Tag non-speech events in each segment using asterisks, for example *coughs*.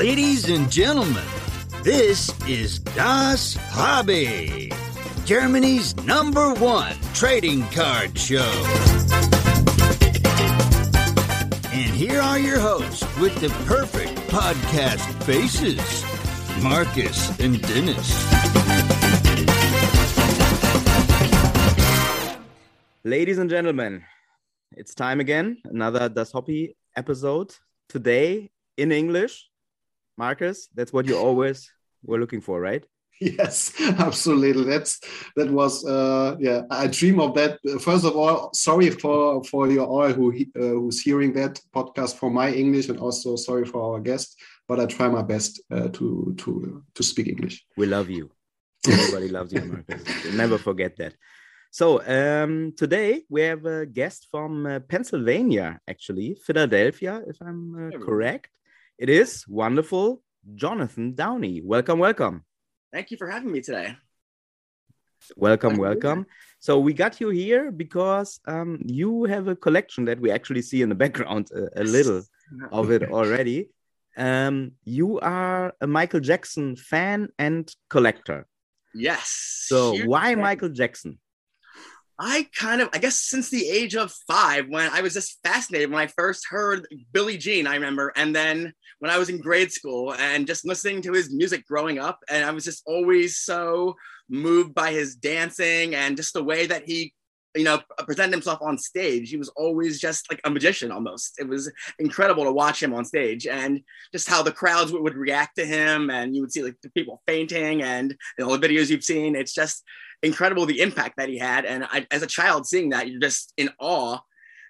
Ladies and gentlemen, this is Das Hobby, Germany's number one trading card show. And here are your hosts with the perfect podcast faces Marcus and Dennis. Ladies and gentlemen, it's time again. Another Das Hobby episode. Today in English. Marcus, that's what you always were looking for, right? *laughs* Yes, absolutely. That's that was uh, yeah. I dream of that. First of all, sorry for for you all who uh, who's hearing that podcast for my English, and also sorry for our guest. But I try my best uh, to to to speak English. We love you. Everybody loves you, Marcus. Never forget that. So um, today we have a guest from uh, Pennsylvania, actually, Philadelphia, if I'm uh, correct. It is wonderful, Jonathan Downie. Welcome, welcome. Thank you for having me today. Welcome, welcome. So we got you here because um, you have a collection that we actually see in the background a, a little *laughs* of it already. Um, you are a Michael Jackson fan and collector. Yes. So why Michael Jackson? I kind of, I guess, since the age of five, when I was just fascinated when I first heard Billie Jean, I remember, and then when I was in grade school and just listening to his music growing up, and I was just always so moved by his dancing and just the way that he, you know, presented himself on stage. He was always just like a magician almost. It was incredible to watch him on stage and just how the crowds would, react to him, and you would see like the people fainting and know, the videos you've seen. It's just incredible the impact that he had. And I, as a child, seeing that, you're just in awe.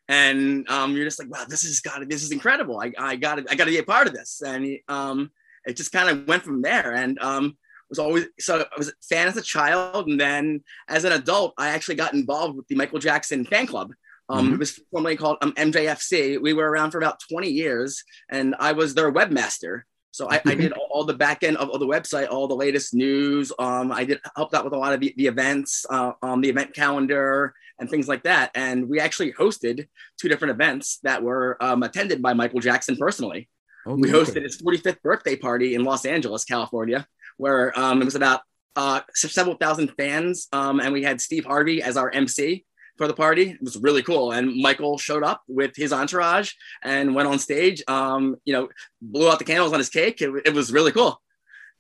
And um, you're just like, wow, this is got this is incredible. I, I got I got to be a part of this. And um, it just kind of went from there. And um, was always so I was a fan as a child, and then as an adult, I actually got involved with the Michael Jackson fan club. Um, mm-hmm. It was formerly called um, MJFC. We were around for about 20 years, and I was their webmaster. So I, I did *laughs* all, all, the back end of, of, the website, all the latest news. Um, I did helped out with a lot of the, the events, uh, um, the event calendar and things like that. And we actually hosted two different events that were um, attended by Michael Jackson personally. Oh, we hosted his 45th birthday party in Los Angeles, California, where um, it was about uh, several thousand fans, um, and we had Steve Harvey as our MC for the party. It was really cool. And Michael showed up with his entourage and went on stage. Um, you know, blew out the candles on his cake. It, it was really cool.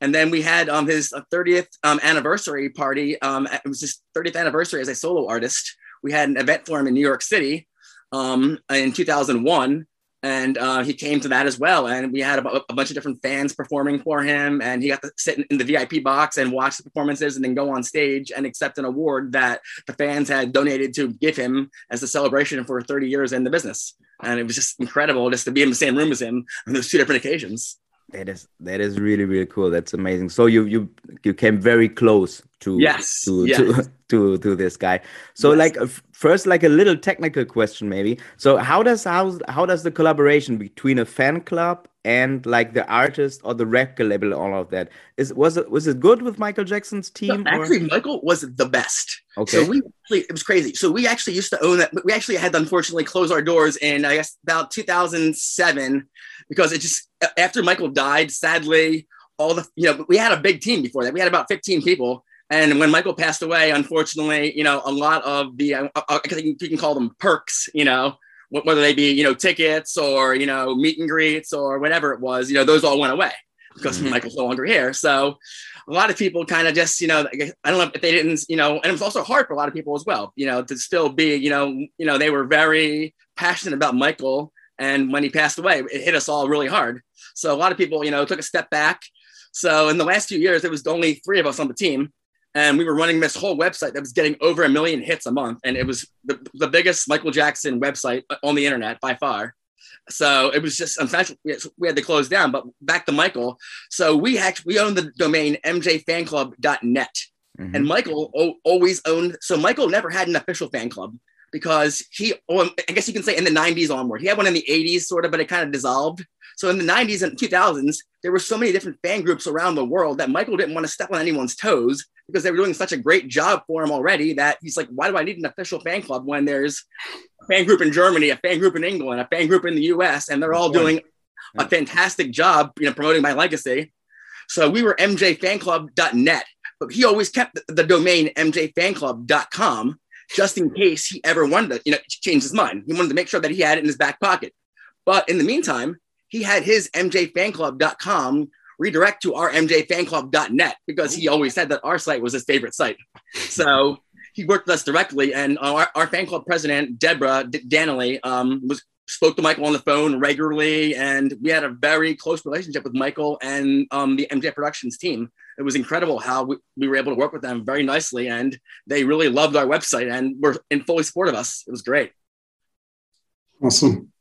And then we had um, his 30th um, anniversary party. Um, it was his 30th anniversary as a solo artist. We had an event for him in New York City um, in 2001 and uh, he came to that as well. And we had a, a, bunch of different fans performing for him, and he got to sit in the VIP box and watch the performances, and then go on stage and accept an award that the fans had donated to give him as a celebration for 30 years in the business. And it was just incredible just to be in the same room as him on those two different occasions. That is that is really really cool. That's amazing. So you you you came very close to yes to yes. to *laughs* to to this guy. So yes. like uh, first like a little technical question maybe. So how does how how does the collaboration between a fan club and like the artist or the record label all of that is was it was it good with Michael Jackson's team? No, actually, or? Michael was the best. Okay. So we actually, it was crazy. So we actually used to own that. We actually had to unfortunately close our doors in I guess about 2007 because it just after Michael died, sadly, all the you know we had a big team before that. We had about 15 people, and when Michael passed away, unfortunately, you know a lot of the I, I think you can call them perks, you know, whether they be you know tickets or you know meet and greets or whatever it was, you know those all went away because mm-hmm. Michael's no longer here. So a lot of people kind of just, you know, I don't know if they didn't, you know, and it was also hard for a lot of people as well, you know, to still be, you know, you know, they were very passionate about Michael and when he passed away, it hit us all really hard. So a lot of people, you know, took a step back. So in the last few years, it was only three of us on the team. And we were running this whole website that was getting over a million hits a month. And it was the, the biggest Michael Jackson website on the internet by far. So it was just unfortunately we had to close down. But back to Michael. So we actually we own the domain mjfanclub.net. Mm-hmm. And Michael o- always owned. So Michael never had an official fan club because he, well, I guess you can say in the 90s onward, he had one in the 80s sort of, but it kind of dissolved. So in the 90s and 2000s, there were so many different fan groups around the world that Michael didn't want to step on anyone's toes because they were doing such a great job for him already that he's like, why do I need an official fan club when there's a fan group in Germany, a fan group in England, a fan group in the US, and they're all doing a fantastic job, you know, promoting my legacy. So we were mjfanclub.net, but he always kept the domain mjfanclub.com just in case he ever wanted to, you know, change his mind. He wanted to make sure that he had it in his back pocket. But in the meantime, he had his mjfanclub.com redirect to our mjfanclub.net because he always said that our site was his favorite site. *laughs* So he worked with us directly, and our, our fan club president, Deborah D- Danley, um, was spoke to Michael on the phone regularly, and we had a very close relationship with Michael and um, the MJ Productions team. It was incredible how we, we were able to work with them very nicely, and they really loved our website and were in fully support of us. It was great. Awesome.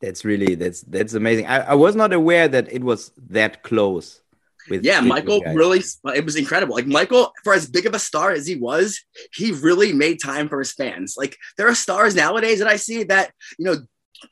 That's really that's that's amazing. I, I was not aware that it was that close. With, yeah, Michael really it was incredible. Like Michael, for as big of a star as he was, he really made time for his fans. Like there are stars nowadays that I see that you know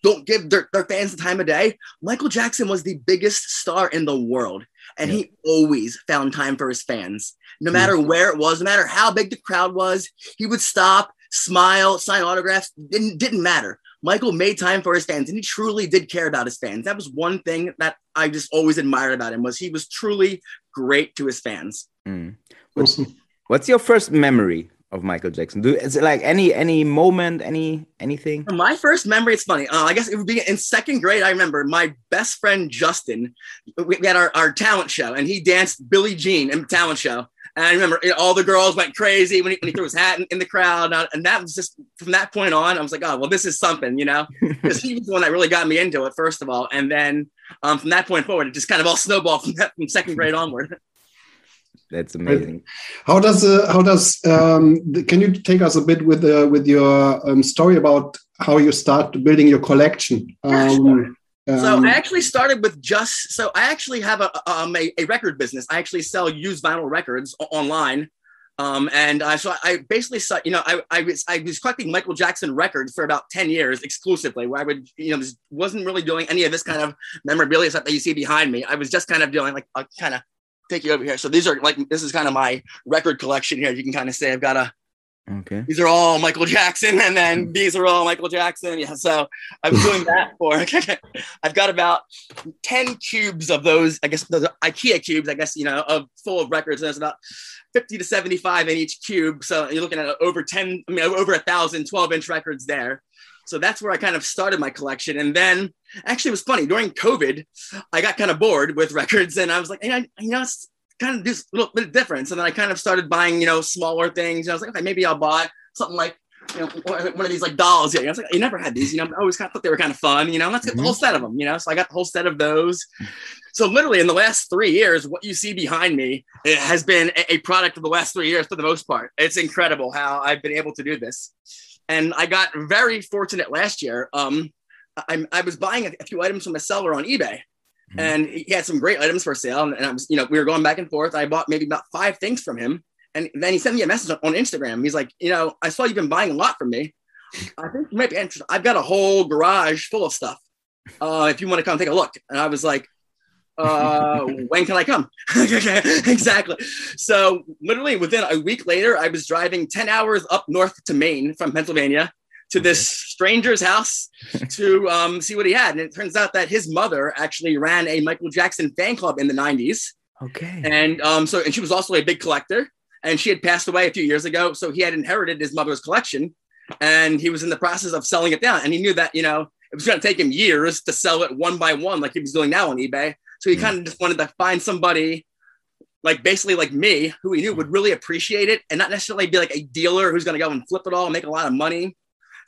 don't give their, their fans the time of day. Michael Jackson was the biggest star in the world, and yeah. he always found time for his fans. No matter yeah. where it was, no matter how big the crowd was, he would stop, smile, sign autographs. Didn't didn't matter. Michael made time for his fans, and he truly did care about his fans. That was one thing that I just always admired about him was he was truly great to his fans. Mm. What's, what's your first memory of Michael Jackson? Do is it like any any moment, any anything? My first memory, it's funny. Uh, I guess it would be in second grade. I remember my best friend Justin. We had our, our talent show, and he danced Billie Jean in the talent show. And I remember you know, all the girls went crazy when he, when he threw his hat in, in the crowd. Uh, and that was just from that point on, I was like, oh, well, this is something, you know, *laughs* because he was the one that really got me into it, first of all. And then um, from that point forward, it just kind of all *laughs* snowballed from, that, from second grade onward. *laughs* That's amazing. How does uh, how does um, the, can you take us a bit with uh, with your um, story about how you start building your collection? Um, so um, I actually started with just so I actually have a um a, a record business. I actually sell used vinyl records online. Um, and uh, so I basically saw, you know, I, I was I was collecting Michael Jackson records for about 10 years exclusively, where I would, you know, wasn't really doing any of this kind of memorabilia stuff that you see behind me. I was just kind of doing like I'll kind of take you over here. So these are like this is kind of my record collection here. You can kind of say I've got a Okay. These are all Michael Jackson, and then hmm. these are all Michael Jackson. Yeah. So I'm doing that for. *laughs* I've got about ten cubes of those. I guess those IKEA cubes. I guess you know of full of records. And there's about 50 to 75 in each cube. So you're looking at over 10. I mean, over a thousand 12 inch records there. So that's where I kind of started my collection. And then actually, it was funny during COVID, I got kind of bored with records, and I was like, hey, you know, kind of a little bit of difference. And then I kind of started buying, you know, smaller things. And I was like, okay, maybe I'll buy something like, you know, one of these like dolls. Yeah, I was like, you never had these. You know, I always kind of thought they were kind of fun. You know, let's get the whole mm-hmm. set of them. You know, so I got the whole set of those. So literally in the last three years, what you see behind me has been a product of the last three years for the most part. It's incredible how I've been able to do this. And I got very fortunate last year. Um, I, I was buying a few items from a seller on eBay Mm-hmm. and he had some great items for sale. And, I was, you know, we were going back and forth. I bought maybe about five things from him. And then he sent me a message on Instagram. He's like, you know, I saw you've been buying a lot from me. I think you might be interested. I've got a whole garage full of stuff. Uh, if you want to come take a look. And I was like, uh, *laughs* when can I come? *laughs* exactly. So literally within a week later, I was driving 10 hours up north to Maine from Pennsylvania to this stranger's house *laughs* to um, see what he had. And it turns out that his mother actually ran a Michael Jackson fan club in the 90s. Okay. And um, so, and she was also a big collector. And she had passed away a few years ago. So he had inherited his mother's collection and he was in the process of selling it down. And he knew that, you know, it was going to take him years to sell it one by one, like he was doing now on eBay. So he mm. kind of just wanted to find somebody like basically like me who he knew would really appreciate it and not necessarily be like a dealer who's going to go and flip it all and make a lot of money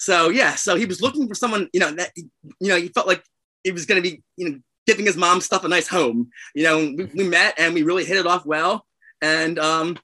so yeah, so he was looking for someone, you know, that you know, he felt like it was going to be, you know, giving his mom stuff a nice home. You know, we, we met and we really hit it off well, and um,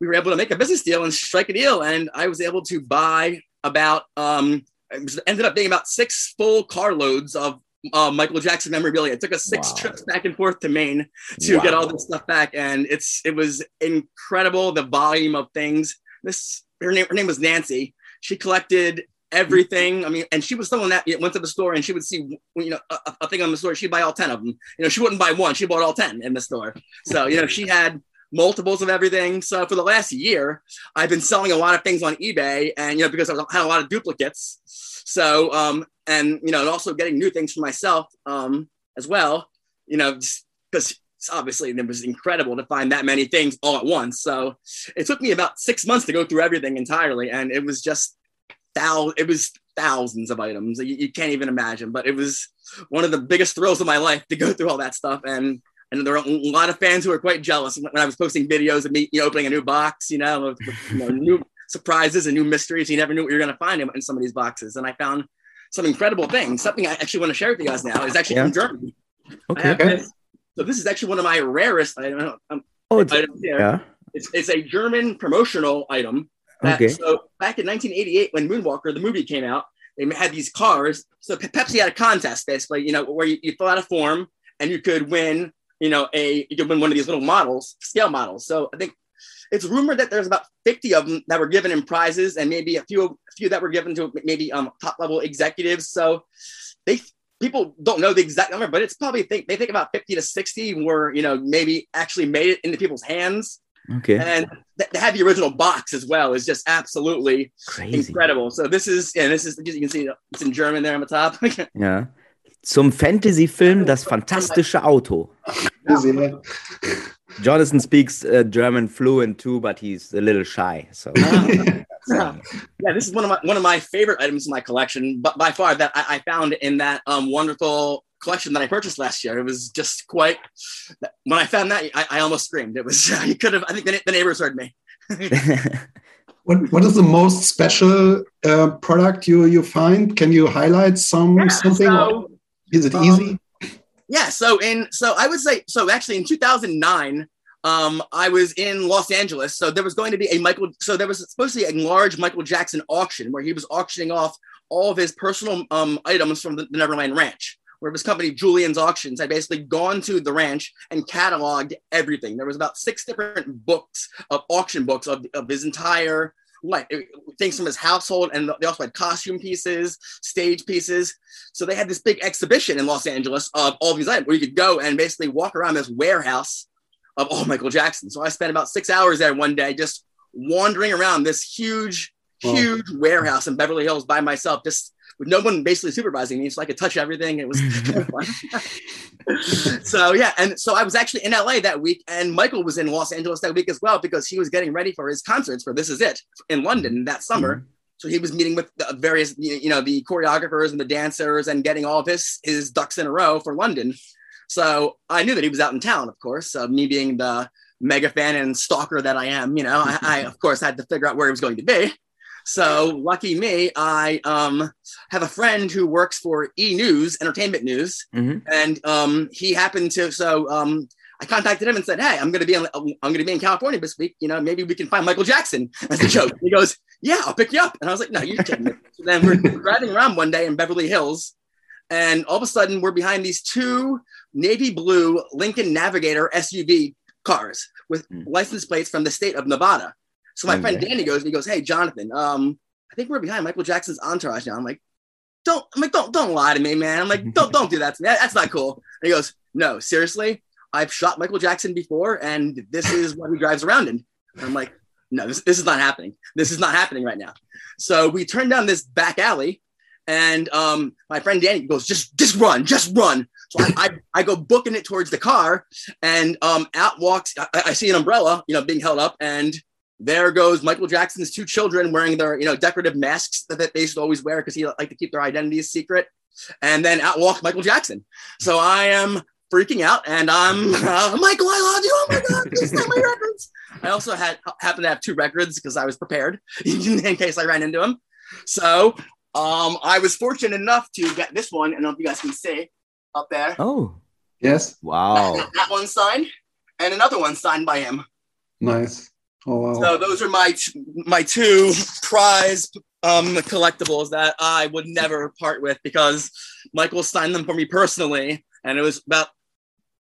we were able to make a business deal and strike a deal. And I was able to buy about um, it ended up being about six full carloads of uh, Michael Jackson memorabilia. It took us six wow. trips back and forth to Maine to wow. get all this stuff back, and it's it was incredible the volume of things. This her name her name was Nancy. She collected everything. I mean, and she was someone that went to the store and she would see, you know, a, a thing on the store. She'd buy all 10 of them. You know, she wouldn't buy one. She bought all 10 in the store. So, you know, she had multiples of everything. So for the last year, I've been selling a lot of things on eBay, and you know because I had a lot of duplicates. So um, and you know, and also getting new things for myself um, as well. You know, because obviously it was incredible to find that many things all at once. So it took me about six months to go through everything entirely, and it was just thou. It was thousands of items you, you can't even imagine. But it was one of the biggest thrills of my life to go through all that stuff and and there are a lot of fans who are quite jealous when I was posting videos of me you know, opening a new box, you know, of you know, *laughs* new surprises and new mysteries. You never knew what you were going to find in, in, some of these boxes. And I found some incredible things. Something I actually want to share with you guys now is actually yeah. from Germany. Okay. This, so this is actually one of my rarest I don't know, um, oh, it's, items here. Yeah. It's, it's a German promotional item. Okay. So back in 1988, when Moonwalker, the movie came out, they had these cars. So Pepsi had a contest basically, you know, where you, you fill out a form and you could win you know, a you could win one of these little models, scale models. So I think it's rumored that there's about 50 of them that were given in prizes and maybe a few a few that were given to maybe um, top level executives. So they people don't know the exact number, but it's probably think they think about 50 to 60 were, you know, maybe actually made it into people's hands. Okay. And th- they have the original box as well is just absolutely Crazy. incredible. So this is, and this is, you can see it's in German there on the top. *laughs* yeah. zum Fantasy-Film Das fantastische Auto. Jonathan speaks uh, German fluent too, but he's a little shy. So. *laughs* yeah, this is one of my one of my favorite items in my collection, but by far that I, I found in that um, wonderful collection that I purchased last year. It was just quite. When I found that, I, I almost screamed. It was *laughs* you could have. I think the, the neighbors heard me. *laughs* what what is the most special uh, product you you find? Can you highlight some yeah, something? So, is it um, easy? Yeah. So in so I would say so actually in 2009. Um, I was in Los Angeles, so there was going to be a Michael. So there was supposed to be a large Michael Jackson auction where he was auctioning off all of his personal um, items from the, the Neverland Ranch where his company Julien's Auctions had basically gone to the ranch and cataloged everything. There was about six different books of auction books of, of his entire like things from his household, and they also had costume pieces, stage pieces. So they had this big exhibition in Los Angeles of all these items where you could go and basically walk around this warehouse of all Michael Jackson. So I spent about six hours there one day just wandering around this huge, huge warehouse in Beverly Hills by myself, just with no one basically supervising me, so I could touch everything. It was *laughs* *laughs* so yeah, and so I was actually in LA that week, and Michael was in Los Angeles that week as well because he was getting ready for his concerts for This Is It in London that summer. Mm-hmm. So he was meeting with the various, you know, the choreographers and the dancers and getting all of his his ducks in a row for London. So I knew that he was out in town, of course. Uh, me being the mega fan and stalker that I am, you know, I, I *laughs* of course had to figure out where he was going to be. So lucky me, I um, have a friend who works for E News, Entertainment News, mm-hmm. and um, he happened to. So um, I contacted him and said, "Hey, I'm going to be in, I'm going to be in California this week. You know, maybe we can find Michael Jackson as a joke." he goes, "Yeah, I'll pick you up." And I was like, "No, you're kidding me." So then we're driving around one day in Beverly Hills, and all of a sudden we're behind these two navy blue Lincoln Navigator SUV cars with mm. license plates from the state of Nevada. So my friend Danny goes, and he goes, "Hey, Jonathan, um, I think we're behind Michael Jackson's entourage now." I'm like, "Don't, I'm like, don't, don't lie to me, man." I'm like, "Don't, don't do that to me. That's not cool." And he goes, "No, seriously, I've shot Michael Jackson before, and this is what he drives around in." And I'm like, "No, this, this is not happening. This is not happening right now." So we turn down this back alley, and um, my friend Danny goes, "Just, just run, just run." So I, I, I, go booking it towards the car, and um, out walks. I, I see an umbrella, you know, being held up, and there goes Michael Jackson's two children wearing their, you know, decorative masks that, that they should always wear because he like to keep their identities secret. And then out walks Michael Jackson. So I am freaking out and I'm *laughs* uh, Michael, I love you. Oh my God, please take my records. I also had happened to have two records because I was prepared *laughs* in case I ran into him. So um, I was fortunate enough to get this one. I don't know if you guys can see up there. Oh, yes. Wow. That, that one signed and another one signed by him. Nice. Oh, wow. So those are my my two prize um, collectibles that I would never part with because Michael signed them for me personally, and it was about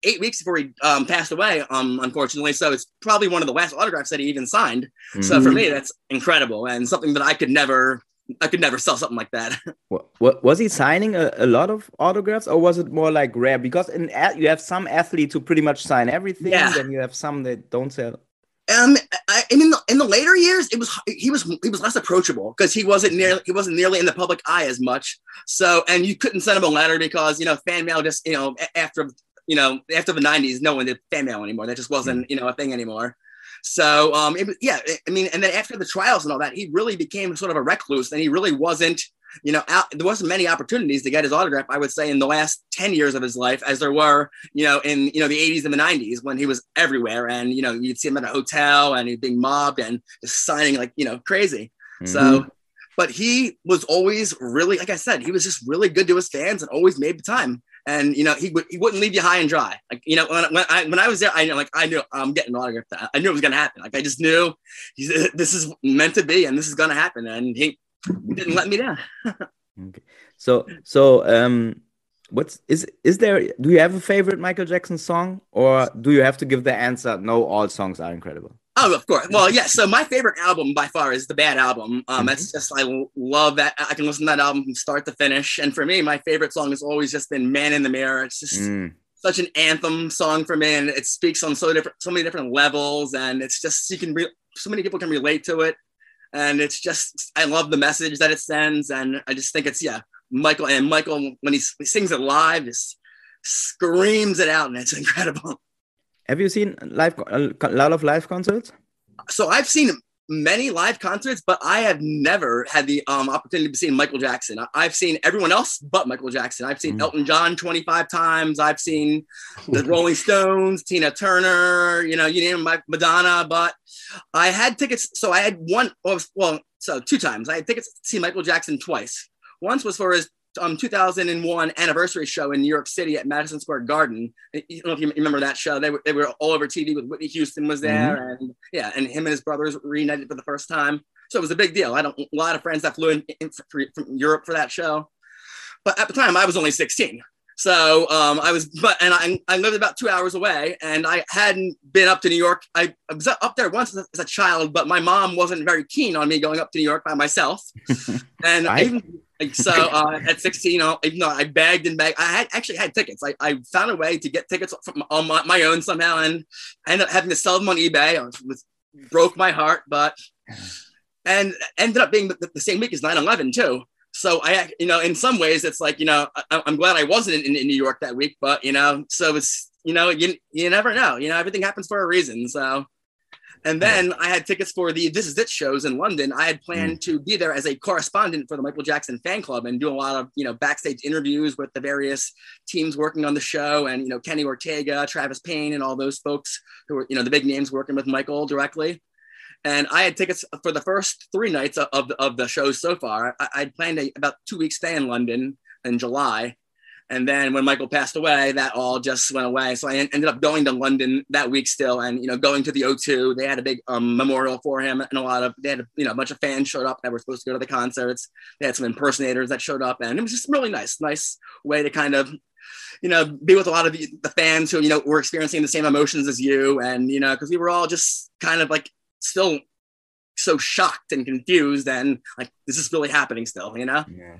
eight weeks before he um, passed away, um, unfortunately. So it's probably one of the last autographs that he even signed. Mm-hmm. So for mm-hmm. me, that's incredible and something that I could never I could never sell something like that. *laughs* What, what was he signing a, a lot of autographs, or was it more like rare? Because in you have some athletes who pretty much sign everything, Yeah. then you have some that don't sell. Um, I, I mean, in the later years, it was he was he was less approachable because he wasn't nearly he wasn't nearly in the public eye as much. So, and you couldn't send him a letter because you know fan mail just you know after you know after the '90s, no one did fan mail anymore. That just wasn't you know a thing anymore. So, um, it, yeah, I mean, and then after the trials and all that, he really became sort of a recluse, and he really wasn't. You know, out, there wasn't many opportunities to get his autograph. I would say in the last ten years of his life, as there were, you know, in you know the '80s and the '90s when he was everywhere, and you know you'd see him at a hotel and he'd being mobbed and just signing like you know crazy. Mm-hmm. So, but he was always really, like I said, he was just really good to his fans and always made the time. And you know, he would he wouldn't leave you high and dry. Like you know, when, when I when I was there, I know like I knew I'm getting an autograph. I knew it was gonna happen. Like I just knew *laughs* this is meant to be, and this is gonna happen. And he didn't let me down. *laughs* Okay. So so um what's is is there do you have a favorite Michael Jackson song or do you have to give the answer no all songs are incredible? Oh, of course. Well, yeah. So my favorite album by far is the Bad Album. Um, That's just I love that. I can listen to that album from start to finish. And for me, my favorite song has always just been "Man in the Mirror." It's just Mm. such an anthem song for me, and it speaks on so different, so many different levels, and it's just you can re- so many people can relate to it, and it's just I love the message that it sends, and I just think it's yeah, Michael and Michael when he, he sings it live, just screams it out, and it's *laughs* incredible. Have you seen live uh, a lot of live concerts? So I've seen many live concerts, but I have never had the um, opportunity to see Michael Jackson. I- I've seen everyone else but Michael Jackson. I've seen Mhm. Elton John 25 times. I've seen the *laughs* Rolling Stones, Tina Turner, you know, you name my Madonna. But I had tickets. So I had one, well, so two times. I had tickets to see Michael Jackson twice. Once was for his um, 2001 anniversary show in New York City at Madison Square Garden. I don't know if you remember that show. They were, they were all over TV with Whitney Houston was there, and yeah, and him and his brothers reunited for the first time. So it was a big deal. I don't a lot of friends that flew in, in for, from Europe for that show, but at the time I was only 16. So um, I was, but and I, I lived about two hours away, and I hadn't been up to New York. I, I was up there once as a, as a child, but my mom wasn't very keen on me going up to New York by myself. *laughs* and I even so uh, at 16, uh, even though I begged and begged, I had actually had tickets. I, I found a way to get tickets from on my, my own somehow, and I ended up having to sell them on eBay. It was broke my heart, but and ended up being the, the same week as 9/11 too. So I, you know, in some ways, it's like you know, I, I'm glad I wasn't in, in New York that week, but you know, so it's you know, you you never know. You know, everything happens for a reason. So. And then I had tickets for the This Is It shows in London. I had planned mm. to be there as a correspondent for the Michael Jackson fan club and do a lot of, you know, backstage interviews with the various teams working on the show and, you know, Kenny Ortega, Travis Payne, and all those folks who were, you know, the big names working with Michael directly. And I had tickets for the first three nights of, of, the, of the shows so far. I, I'd planned a about two week stay in London in July. And then when Michael passed away, that all just went away. So I en- ended up going to London that week still, and you know, going to the O2. They had a big um, memorial for him, and a lot of they had you know a bunch of fans showed up that were supposed to go to the concerts. They had some impersonators that showed up, and it was just really nice, nice way to kind of you know be with a lot of the, fans who you know were experiencing the same emotions as you, and you know because we were all just kind of like still so shocked and confused, and like this is really happening still, you know. Yeah.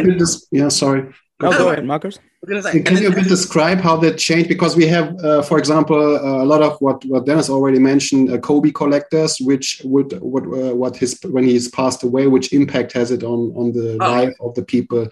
And- yeah, sorry. No, go ahead, Marcus. I say, Can you a then- bit describe how that changed? Because we have, uh, for example, uh, a lot of what, what Dennis already mentioned, uh, Kobe collectors, which would what uh, what his when he's passed away, which impact has it on on the Oh. life of the people?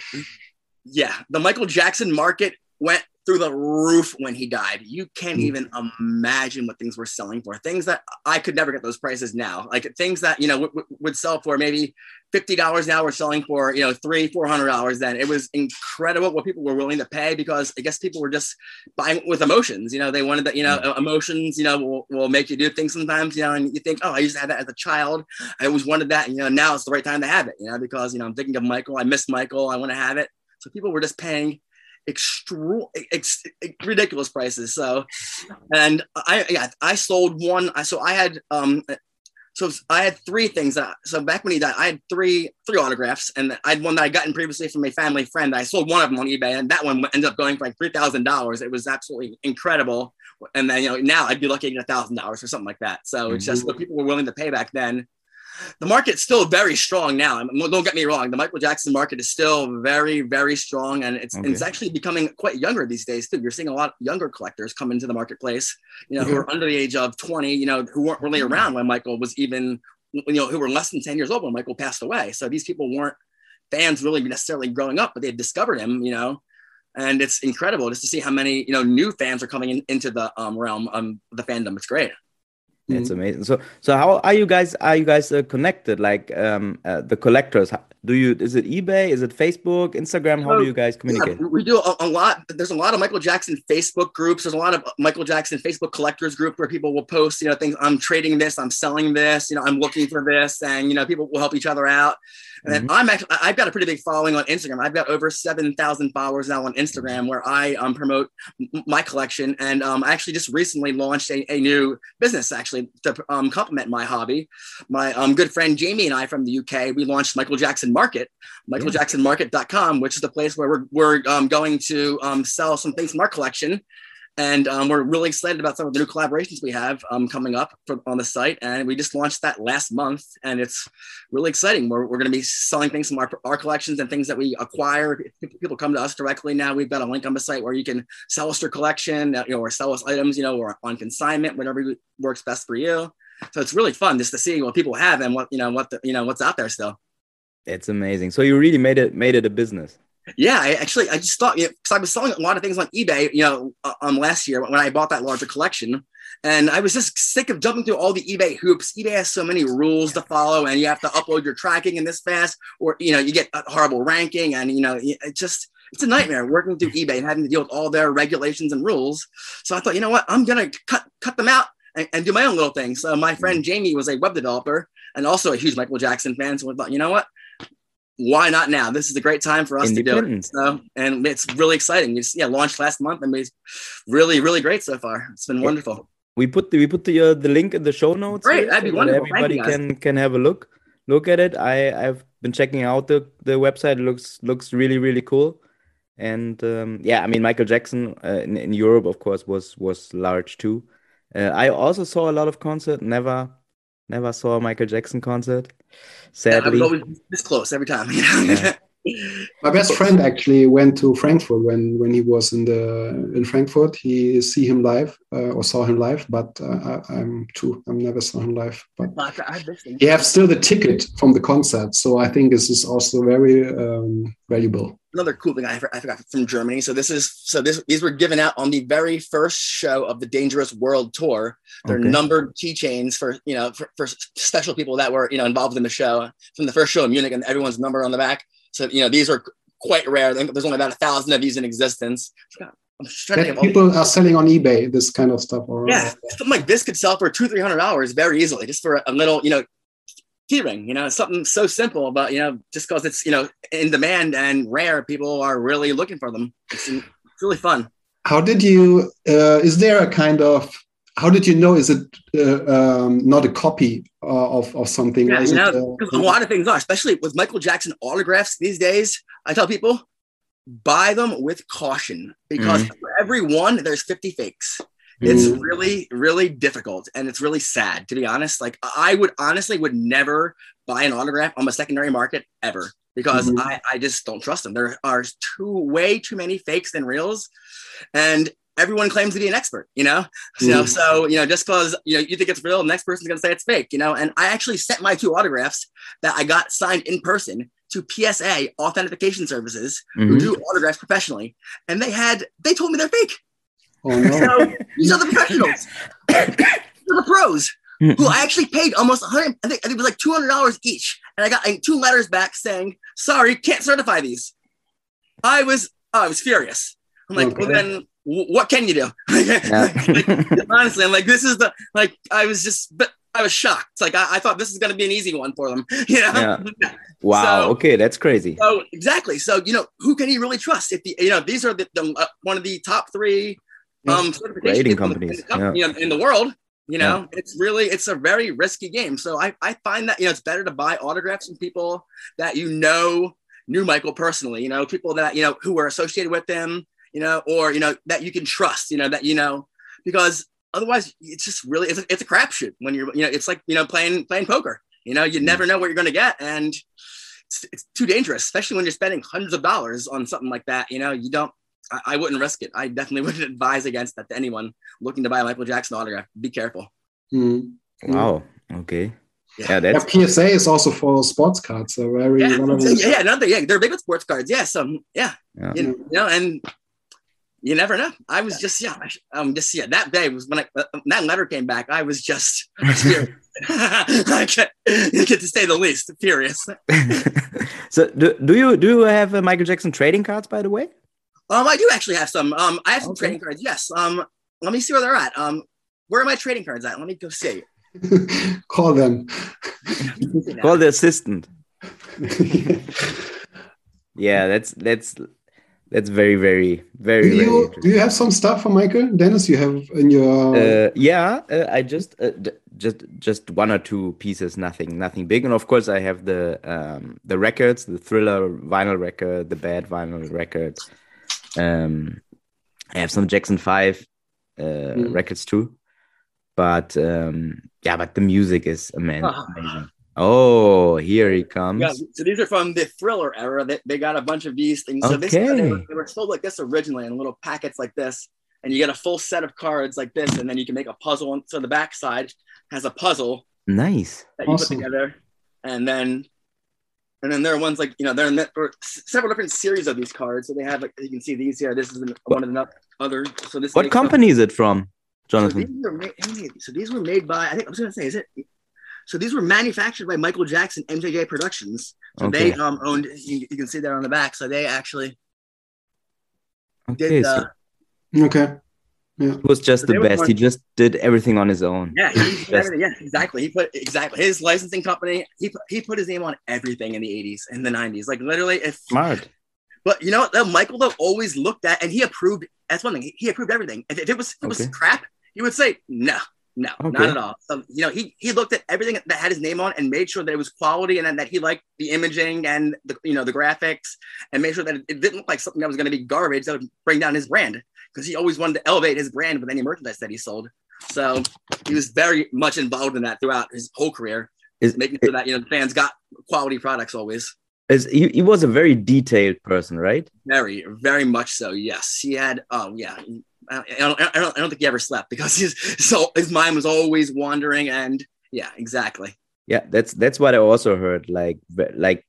yeah, the Michael Jackson market went through the roof when he died. You can't Mm. even imagine what things were selling for. Things that I could never get those prices now. Like things that you know w- w- would sell for maybe fifty dollars now were selling for you know three four hundred dollars. Then it was incredible what people were willing to pay because I guess people were just buying with emotions. You know, they wanted that. You know, emotions. You know, will, will make you do things sometimes. You know, and you think, oh, I used to have that as a child. I always wanted that. And, you know, now it's the right time to have it. You know, because you know I'm thinking of Michael. I miss Michael. I want to have it. So people were just paying extra ex, ridiculous prices. So, and I yeah I sold one. I so I had um so I had three things. That, so back when he died, I had three three autographs, and I had one that I gotten previously from a family friend. I sold one of them on eBay, and that one ended up going for like three thousand dollars. It was absolutely incredible. And then you know now I'd be lucky to get a thousand dollars or something like that. So it's just mm-hmm. what people were willing to pay back then. The market's still very strong now. Don't get me wrong. The Michael Jackson market is still very, very strong, and it's okay. it's actually becoming quite younger these days too. You're seeing a lot of younger collectors come into the marketplace, you know, mm-hmm. who are under the age of 20, you know, who weren't really around when Michael was even, you know, who were less than 10 years old when Michael passed away. So these people weren't fans really necessarily growing up, but they discovered him, you know, and it's incredible just to see how many you know new fans are coming in, into the um, realm of the fandom. It's great. It's mm-hmm. amazing. So, so how are you guys? Are you guys uh, connected? Like um, uh, the collectors? Do you? Is it eBay? Is it Facebook? Instagram? How do you guys communicate? Yeah, we do a, a, lot. There's a lot of Michael Jackson Facebook groups. There's a lot of Michael Jackson Facebook collectors group where people will post, you know, things. I'm trading this. I'm selling this. You know, I'm looking for this, and you know, people will help each other out. And mm-hmm. I'm actually, I've got a pretty big following on Instagram. I've got over 7,000 followers now on Instagram where I um, promote m- my collection. And um, I actually just recently launched a, a new business actually to um, complement my hobby. My um, good friend Jamie and I from the UK, we launched Michael Jackson Market, michaeljacksonmarket.com, which is the place where we're, we're um, going to um, sell some things from our collection and um, we're really excited about some of the new collaborations we have um, coming up for, on the site. And we just launched that last month, and it's really exciting. We're, we're going to be selling things from our, our collections and things that we acquire. People come to us directly now. We've got a link on the site where you can sell us your collection, you know, or sell us items, you know, or on consignment, whatever works best for you. So it's really fun just to see what people have and what you know what the, you know what's out there still. It's amazing. So you really made it made it a business. Yeah, I actually I just thought you know because I was selling a lot of things on eBay, you know, uh, um last year when I bought that larger collection, and I was just sick of jumping through all the eBay hoops. eBay has so many rules to follow, and you have to upload your tracking in this fast, or you know, you get a horrible ranking, and you know, it just it's a nightmare working through eBay and having to deal with all their regulations and rules. So I thought, you know what, I'm gonna cut cut them out and, and do my own little thing. So my friend Jamie was a web developer and also a huge Michael Jackson fan. So I thought, you know what, why not now? This is a great time for us to do it. So, and it's really exciting. It's yeah, launched last month and it's really, really great so far. It's been wonderful. We put the, we put the uh, the link in the show notes. Great, that'd be so wonderful. Everybody can can have a look look at it. I I've been checking out the the website. It looks looks really really cool. And um, yeah, I mean Michael Jackson uh, in, in Europe, of course, was was large too. Uh, I also saw a lot of concert. Never never saw a Michael Jackson concert. Sadly, yeah, I always this close every time. *laughs* yeah. My best friend actually went to Frankfurt when when he was in the in Frankfurt. He see him live uh, or saw him live, but uh, I, am too. I'm never saw him live. But he have still the ticket from the concert, so I think this is also very um, valuable another cool thing I, I forgot from Germany. So this is so this these were given out on the very first show of the Dangerous World Tour. They're okay. numbered keychains for you know for, for, special people that were you know involved in the show from the first show in Munich, and everyone's number on the back. So you know these are quite rare. There's only about a thousand of these in existence. people are selling on eBay this kind of stuff. Or, yeah, something like this could sell for two, three hundred dollars very easily, just for a little, you know, keyring. You know, something so simple, but you know, just because it's you know in demand and rare, people are really looking for them. It's, it's really fun. How did you? Uh, is there a kind of how did you know? Is it uh, um, not a copy uh, of, of something? Yeah, you know, uh, a lot of things are, especially with Michael Jackson autographs these days. I tell people, buy them with caution because mm-hmm. for every one, there's 50 fakes. It's mm. really, really difficult and it's really sad to be honest. Like I would honestly would never buy an autograph on the secondary market ever because mm-hmm. I, I just don't trust them. There are too way too many fakes than reals. And everyone claims to be an expert, you know? Mm. *laughs* So, so, you know, just because, you know, you think it's real, the next person's going to say it's fake, you know? And I actually sent my two autographs that I got signed in person to PSA authentication services mm-hmm. who do autographs professionally. And they had, they told me they're fake. Oh, *laughs* no. So these are the professionals. *coughs* these are the pros who I actually paid almost 100. I think, I think it was like $200 each. And I got like, two letters back saying, sorry, can't certify these. I was, oh, I was furious. I'm like, okay. well, then what can you do? *laughs* like, honestly, I'm like, this is the, like, I was just, but I was shocked. Like, I, I thought this is going to be an easy one for them. *laughs* You know? Yeah. *laughs* Wow. So, okay. That's crazy. So exactly. So, you know, who can you really trust if the, you know, these are the, the uh, one of the top three um, rating companies in the, yeah. in the world. You know, yeah. it's really it's a very risky game. So I, I find that you know it's better to buy autographs from people that you know knew Michael personally. You know, people that you know who were associated with him. You know, or you know that you can trust. You know that you know because otherwise it's just really it's a, it's a crapshoot when you're you know it's like you know playing playing poker. You know, you never know what you're going to get, and it's, it's too dangerous, especially when you're spending hundreds of dollars on something like that. You know, you don't. I, I wouldn't risk it. I definitely *laughs* wouldn't advise against that to anyone looking to buy a Michael Jackson autograph. Be careful. Mm. Wow. Okay. Yeah. Yeah, that's Yeah, PSA is also for sports cards. So very Yeah, one of yeah, those- yeah, another yeah, they're big with sports cards. Yeah, so yeah, Yeah. you, you know, and you never know. I was just yeah, I sh- um, just yeah. That day was when I uh, that letter came back. I was just *laughs* furious. *laughs* I get, get to say the least furious. *laughs* so do, do you do you have uh, Michael Jackson trading cards by the way? Um, I do actually have some. Um, I have some Okay. trading cards. Yes. Um, let me see where they're at. Um, where are my trading cards at? Let me go see. Call them. Call the assistant. Yeah, that's that's that's very very very do very you interesting. do you have some stuff for Michael Dennis? You have in your Uh, yeah, uh, I just uh, d- just just one or two pieces, nothing nothing big, and of course I have the um, the records, the Thriller vinyl record, the Bad vinyl record. Um, I have some Jackson Five uh, Mm. records too, but um, yeah, but the music is amen- Ah. amazing. Oh, here he comes. Yeah, so these are from the thriller era. They, they got a bunch of these things. So this, they, were, they were sold like this originally in little packets like this. And you get a full set of cards like this, and then you can make a puzzle. And so the back side has a puzzle Nice. that you Awesome. put together. And then and then there are ones like, you know, there are ne- there are several different series of these cards. So they have like you can see these here. This is an- one of the other. So this What makes up- company is it from, so Jonathan? these, were made, so these were made by, I think I was going to say, is it? So these were manufactured by Michael Jackson MJJ Productions. So Okay. they um, owned, you, you can see that on the back. So they actually Okay, did, so uh, okay. he was just so the best. He just did everything on his own. yeah, he *laughs* did everything. yeah, exactly. He put exactly his licensing company. He put, he put his name on everything in the 80s and the 90s. Like literally, if Smart. But you know what? Though Michael though always looked at and he approved. That's one thing. He, he approved everything. If, if it was if it was Okay. crap, he would say no, no, Okay. not at all. So you know, he he looked at everything that had his name on and made sure that it was quality and then that he liked the imaging and the you know the graphics and made sure that it, didn't look like something that was going to be garbage that would bring down his brand because he always wanted to elevate his brand with any merchandise that he sold. So he was very much involved in that throughout his whole career, Is, making sure that you know the fans got quality products always. is he, he was a very detailed person, right? Very, very much so. Yes, he had. Oh, yeah. I don't, I don't, I don't think he ever slept because his *laughs* so his mind was always wandering. And yeah, exactly. Yeah, that's that's what I also heard. Like like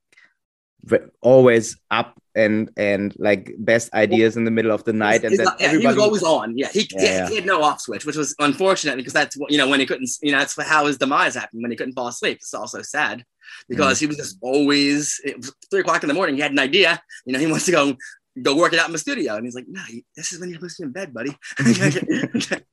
always up and and like best ideas in the middle of the night, and then yeah, he was always on. Yeah, he, Yeah, he, yeah. he had no off switch, which was unfortunate because that's what you know when he couldn't. You know, that's how his demise happened when he couldn't fall asleep. It's also sad because Mm. he was just always it was three o'clock in the morning. He had an idea. You know, he wants to go go work it out in the studio, and he's like, "No, this is when you're supposed to be in bed, buddy." *laughs* *laughs*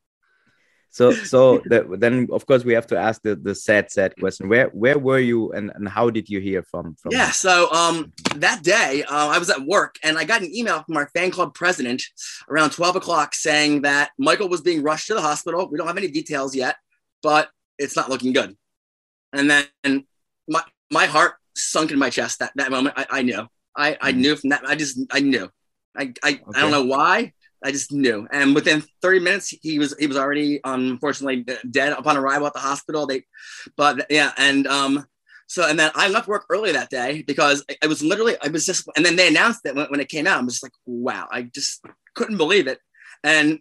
so so that, then of course we have to ask the the sad sad question. Where where were you and and how did you hear from from? Yeah. So um, that day, uh, I was at work and I got an email from our fan club president around 12 o'clock saying that Michael was being rushed to the hospital. We don't have any details yet, but it's not looking good. And then my my heart sunk in my chest that that moment. I, I knew. I, I knew from that. I just I knew. I I, I don't know why. I just knew. And within 30 minutes, he was he was already unfortunately dead upon arrival at the hospital. They, but yeah, and um, so and then I left work early that day because I, I was literally I was just and then they announced it when, when it came out. I was just like, wow, I just couldn't believe it. And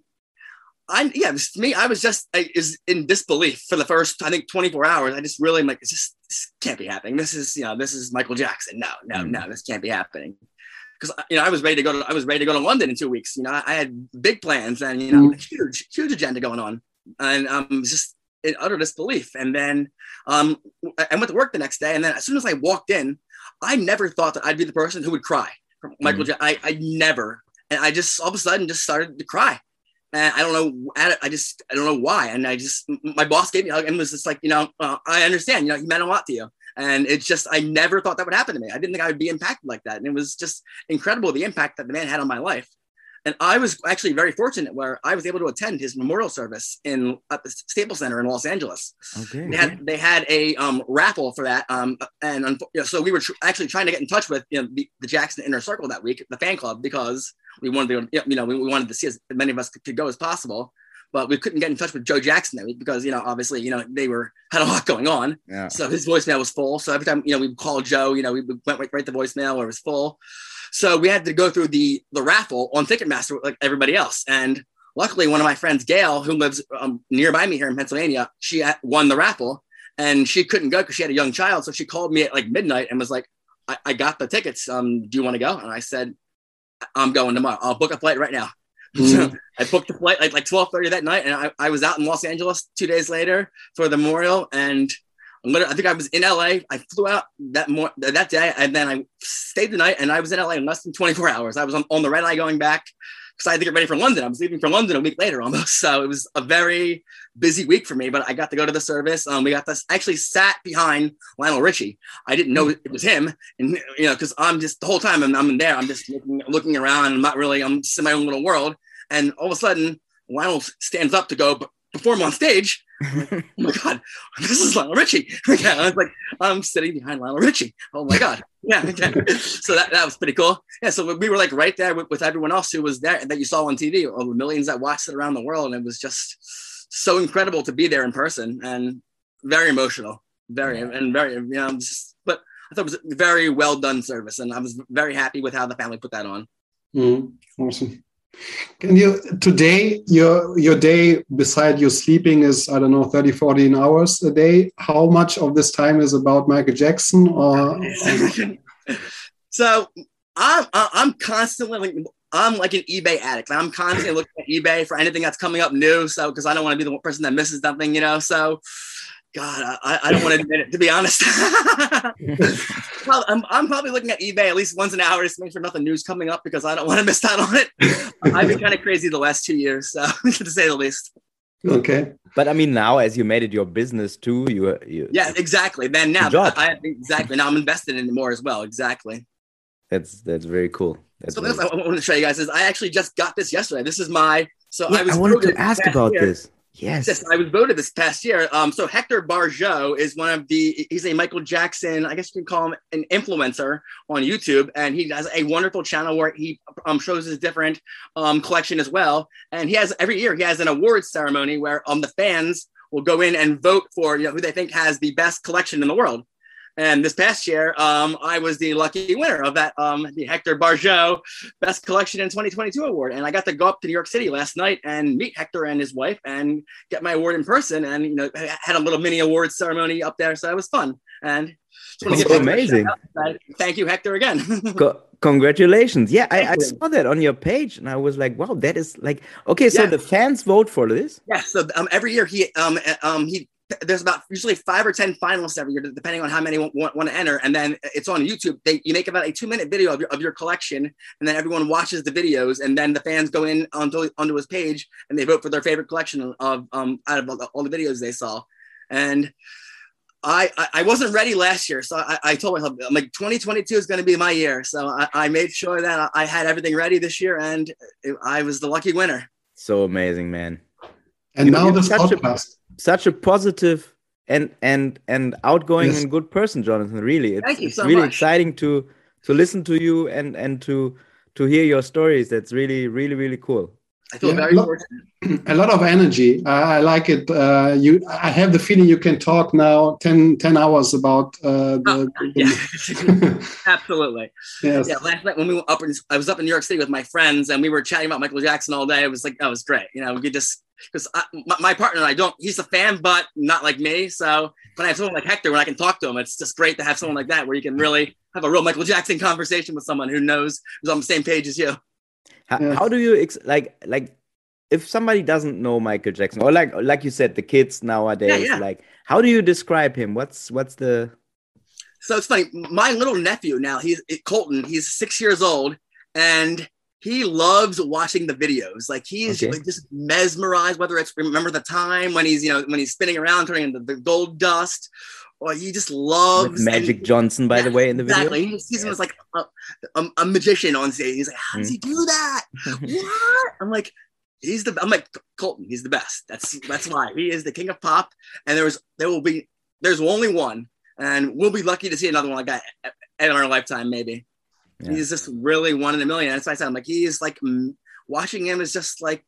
I yeah, to me, I was just I is in disbelief for the first I think 24 hours. I just really am like, it's just this can't be happening. This is you know this is Michael Jackson. No, no, Mm. no, this can't be happening. Because you know I was ready to go. To, I was ready to go to London in two weeks. You know I, I had big plans and you know huge huge agenda going on, and I'm um just in utter disbelief. And then um, I went to work the next day, and then as soon as I walked in, I never thought that I'd be the person who would cry. Michael. Ja- I, I never, and I just all of a sudden just started to cry, and I don't know, I just I don't know why, and I just my boss gave me and was just like, you know, uh, I understand, you know, he meant a lot to you, and it's just I never thought that would happen to me. I didn't think I would be impacted like that, and it was just incredible the impact that the man had on my life. And I was actually very fortunate where I was able to attend his memorial service in at the Staples Center in Los Angeles. Okay. They had they had a um, raffle for that, um, and you know, so we were tr- actually trying to get in touch with you know, the, the Jackson Inner Circle that week, the fan club, because we wanted to you know we, we wanted to see as many of us could, could go as possible. but we couldn't get in touch with Joe Jackson that week because you know obviously you know they were *laughs* had a lot going on. Yeah. So his voicemail was full. So every time you know we called Joe, you know we went right, right to voicemail where it was full. So we had to go through the the raffle on Ticketmaster like everybody else. And luckily, one of my friends, Gail, who lives um, nearby me here in Pennsylvania, she won the raffle and she couldn't go because she had a young child. So she called me at like midnight and was like, I, I got the tickets. Um, do you want to go? And I said, I'm going tomorrow. I'll book a flight right now. *laughs* So I booked the flight like like 12:30 that night, and I, I was out in Los Angeles two days later for the memorial. And I'm literally, I think I was in LA. I flew out that more that day, and then I stayed the night, and I was in LA in less than 24 hours. I was on, on the red eye going back because I had to get ready for London. I was leaving for London a week later almost. *laughs* So it was a very busy week for me, but I got to go to the service. Um, we got this actually sat behind Lionel Richie. I didn't know it was him. And, you know, cause I'm just the whole time I'm, I'm in there, I'm just looking, looking around. I'm not really, I'm just in my own little world. And all of a sudden Lionel stands up to go perform on stage. Like, *laughs* oh my God, this is Lionel Richie. *laughs* yeah, I was like, I'm sitting behind Lionel Richie. Oh my God. *laughs* Yeah. so that, that was pretty cool. Yeah. So we were like right there with, with everyone else who was there that you saw on TV, all the millions that watched it around the world. And it was just so incredible to be there in person and very emotional, very, and very, you know, just, but I thought it was a very well done service. And I was very happy with how the family put that on. Mm, awesome. Can you today your your day beside your sleeping is I don't know 30 14 hours a day how much of this time is about Michael Jackson or *laughs* so I'm I'm constantly like I'm like an eBay addict. I'm constantly looking at eBay for anything that's coming up new. So because I don't want to be the person that misses something, you know. So God, I, I don't want to admit it to be honest. *laughs* well, I'm, I'm probably looking at eBay at least once an hour just to make sure nothing new's coming up because I don't want to miss out on it. I've been kind of crazy the last two years, so *laughs* to say the least. Okay. But I mean, now as you made it your business too, you, you yeah, exactly. Then now I, I exactly now I'm invested in it more as well. Exactly. That's that's very cool. That's so very I want to show you guys is I actually just got this yesterday. This is my so yeah, I was I wanted to ask about year. this. Yes. I was voted this past year. Um, so Hector Barjot is one of the. He's a Michael Jackson. I guess you can call him an influencer on YouTube, and he has a wonderful channel where he um, shows his different um, collection as well. And he has every year he has an awards ceremony where um the fans will go in and vote for you know who they think has the best collection in the world. And this past year, um, I was the lucky winner of that, um, the Hector Barjot Best Collection in 2022 award. And I got to go up to New York City last night and meet Hector and his wife and get my award in person. And, you know, had a little mini awards ceremony up there. So it was fun. And it's amazing. Thank you, Hector, again. *laughs* Co- congratulations. Yeah, I, I, saw that on your page and I was like, wow, that is like, okay, so yeah. the fans vote for this? Yeah. So um, every year he, um, um, he, there's about usually five or ten finalists every year, depending on how many want, want, want, to enter. And then it's on YouTube. They you make about a two minute video of your, of your collection, and then everyone watches the videos, and then the fans go in onto onto his page and they vote for their favorite collection of um out of all the videos they saw. And I, I wasn't ready last year, so I, I told myself I'm like 2022 is going to be my year. So I, I made sure that I had everything ready this year, and it, I was the lucky winner. So amazing, man! And you now this podcast. A, such a positive and and and outgoing yes. and good person, Jonathan. Really, it's, it's so really much. exciting to to listen to you and and to to hear your stories. That's really really really cool. I feel yeah, very a lot. *clears throat* A lot of energy. I, I like it. Uh, you, I have the feeling you can talk now 10, 10 hours about uh, the. Oh, yeah. *laughs* *laughs* Absolutely. Yes. Yeah. Last night when we were up, in, I was up in New York City with my friends, and we were chatting about Michael Jackson all day. It was like that was great. You know, we could just because my, my, partner and I don't. He's a fan, but not like me. So when I have someone like Hector, when I can talk to him, it's just great to have someone like that where you can really have a real Michael Jackson conversation with someone who knows who's on the same page as you. How, yes. how do you ex- like like if somebody doesn't know Michael Jackson or like like you said the kids nowadays yeah, yeah. like how do you describe him? What's what's the so it's funny. My little nephew now, he's Colton. He's six years old, and he loves watching the videos. Like he's okay. like just mesmerized. Whether it's remember the time when he's you know when he's spinning around turning into the gold dust, or he just loves With Magic and, Johnson. By yeah, the way, in the exactly. video, he sees him as like a, a, a, magician on stage. He's like, how does he mm. do that? *laughs* what? I'm like, he's the. I'm like Colton. He's the best. That's that's why he is the king of pop. And there's there will be there's only one, and we'll be lucky to see another one like that in our lifetime, maybe. Yeah. He's just really one in a million. That's why I said I'm like he's like watching him is just like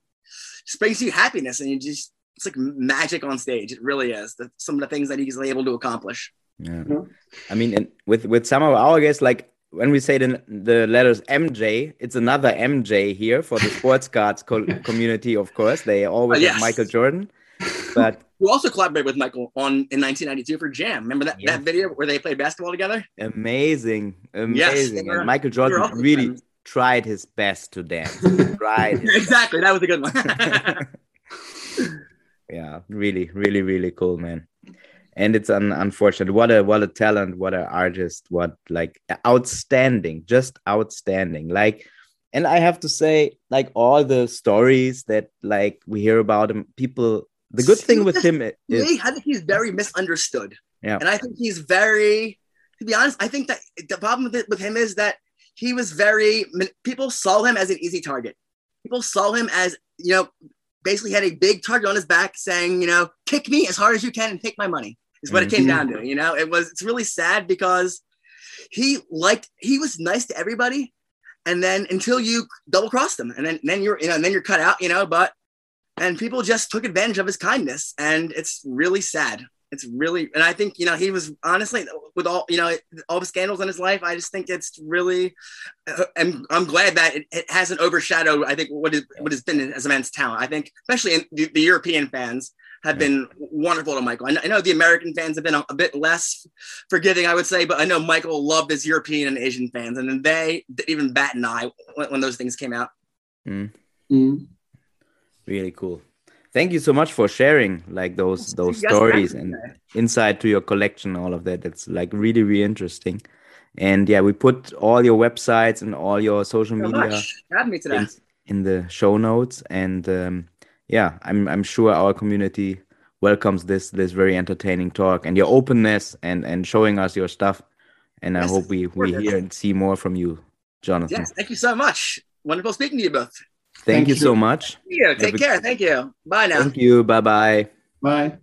just brings you happiness and you just it's like magic on stage. It really is. That's some of the things that he's able to accomplish. Yeah. I mean, and with with some of our guests, like when we say the, the letters MJ, it's another MJ here for the *laughs* sports cards co community, of course. They always uh, yes. have Michael Jordan. But you also collaborated with Michael on in 1992 for Jam. Remember that, yeah. that video where they played basketball together? Amazing. Amazing. Yes, were, Michael Jordan really friends. tried his best to dance. *laughs* right? exactly. That was a good one. *laughs* yeah, really, really, really cool, man and it's un- unfortunate what a what a talent what an artist what like outstanding just outstanding like and i have to say like all the stories that like we hear about him people the good thing with him is i think he's very misunderstood yeah and i think he's very to be honest i think that the problem with, with him is that he was very people saw him as an easy target people saw him as you know basically had a big target on his back saying you know kick me as hard as you can and take my money is what mm-hmm. it came down to. Mm-hmm. You know, it was it's really sad because he liked he was nice to everybody, and then until you double crossed him, and then then you're you know and then you're cut out. You know, but and people just took advantage of his kindness, and it's really sad. It's really, and I think you know he was honestly with all you know all the scandals in his life. I just think it's really, uh, and I'm glad that it, it hasn't overshadowed. I think what is what has been as a man's talent. I think especially in the, the European fans have been wonderful to Michael. I know, I know, the American fans have been a, a, bit less forgiving, I would say, but I know Michael loved his European and Asian fans, and then they even bat an eye when, when those things came out. Mm. Mm. Really cool. Thank you so much for sharing like those those stories and insight to your collection, all of that. That's like really really interesting. And yeah, we put all your websites and all your social media in, in, the show notes and. Um, yeah, I'm I'm sure our community welcomes this this very entertaining talk and your openness and and showing us your stuff. And yes, I hope we we hear and see more from you, Jonathan. Yes, thank you so much. Wonderful speaking to you both. Thank, thank you, you, so much. Yeah, take care. Thank you. Bye now. Thank you. Bye bye. Bye.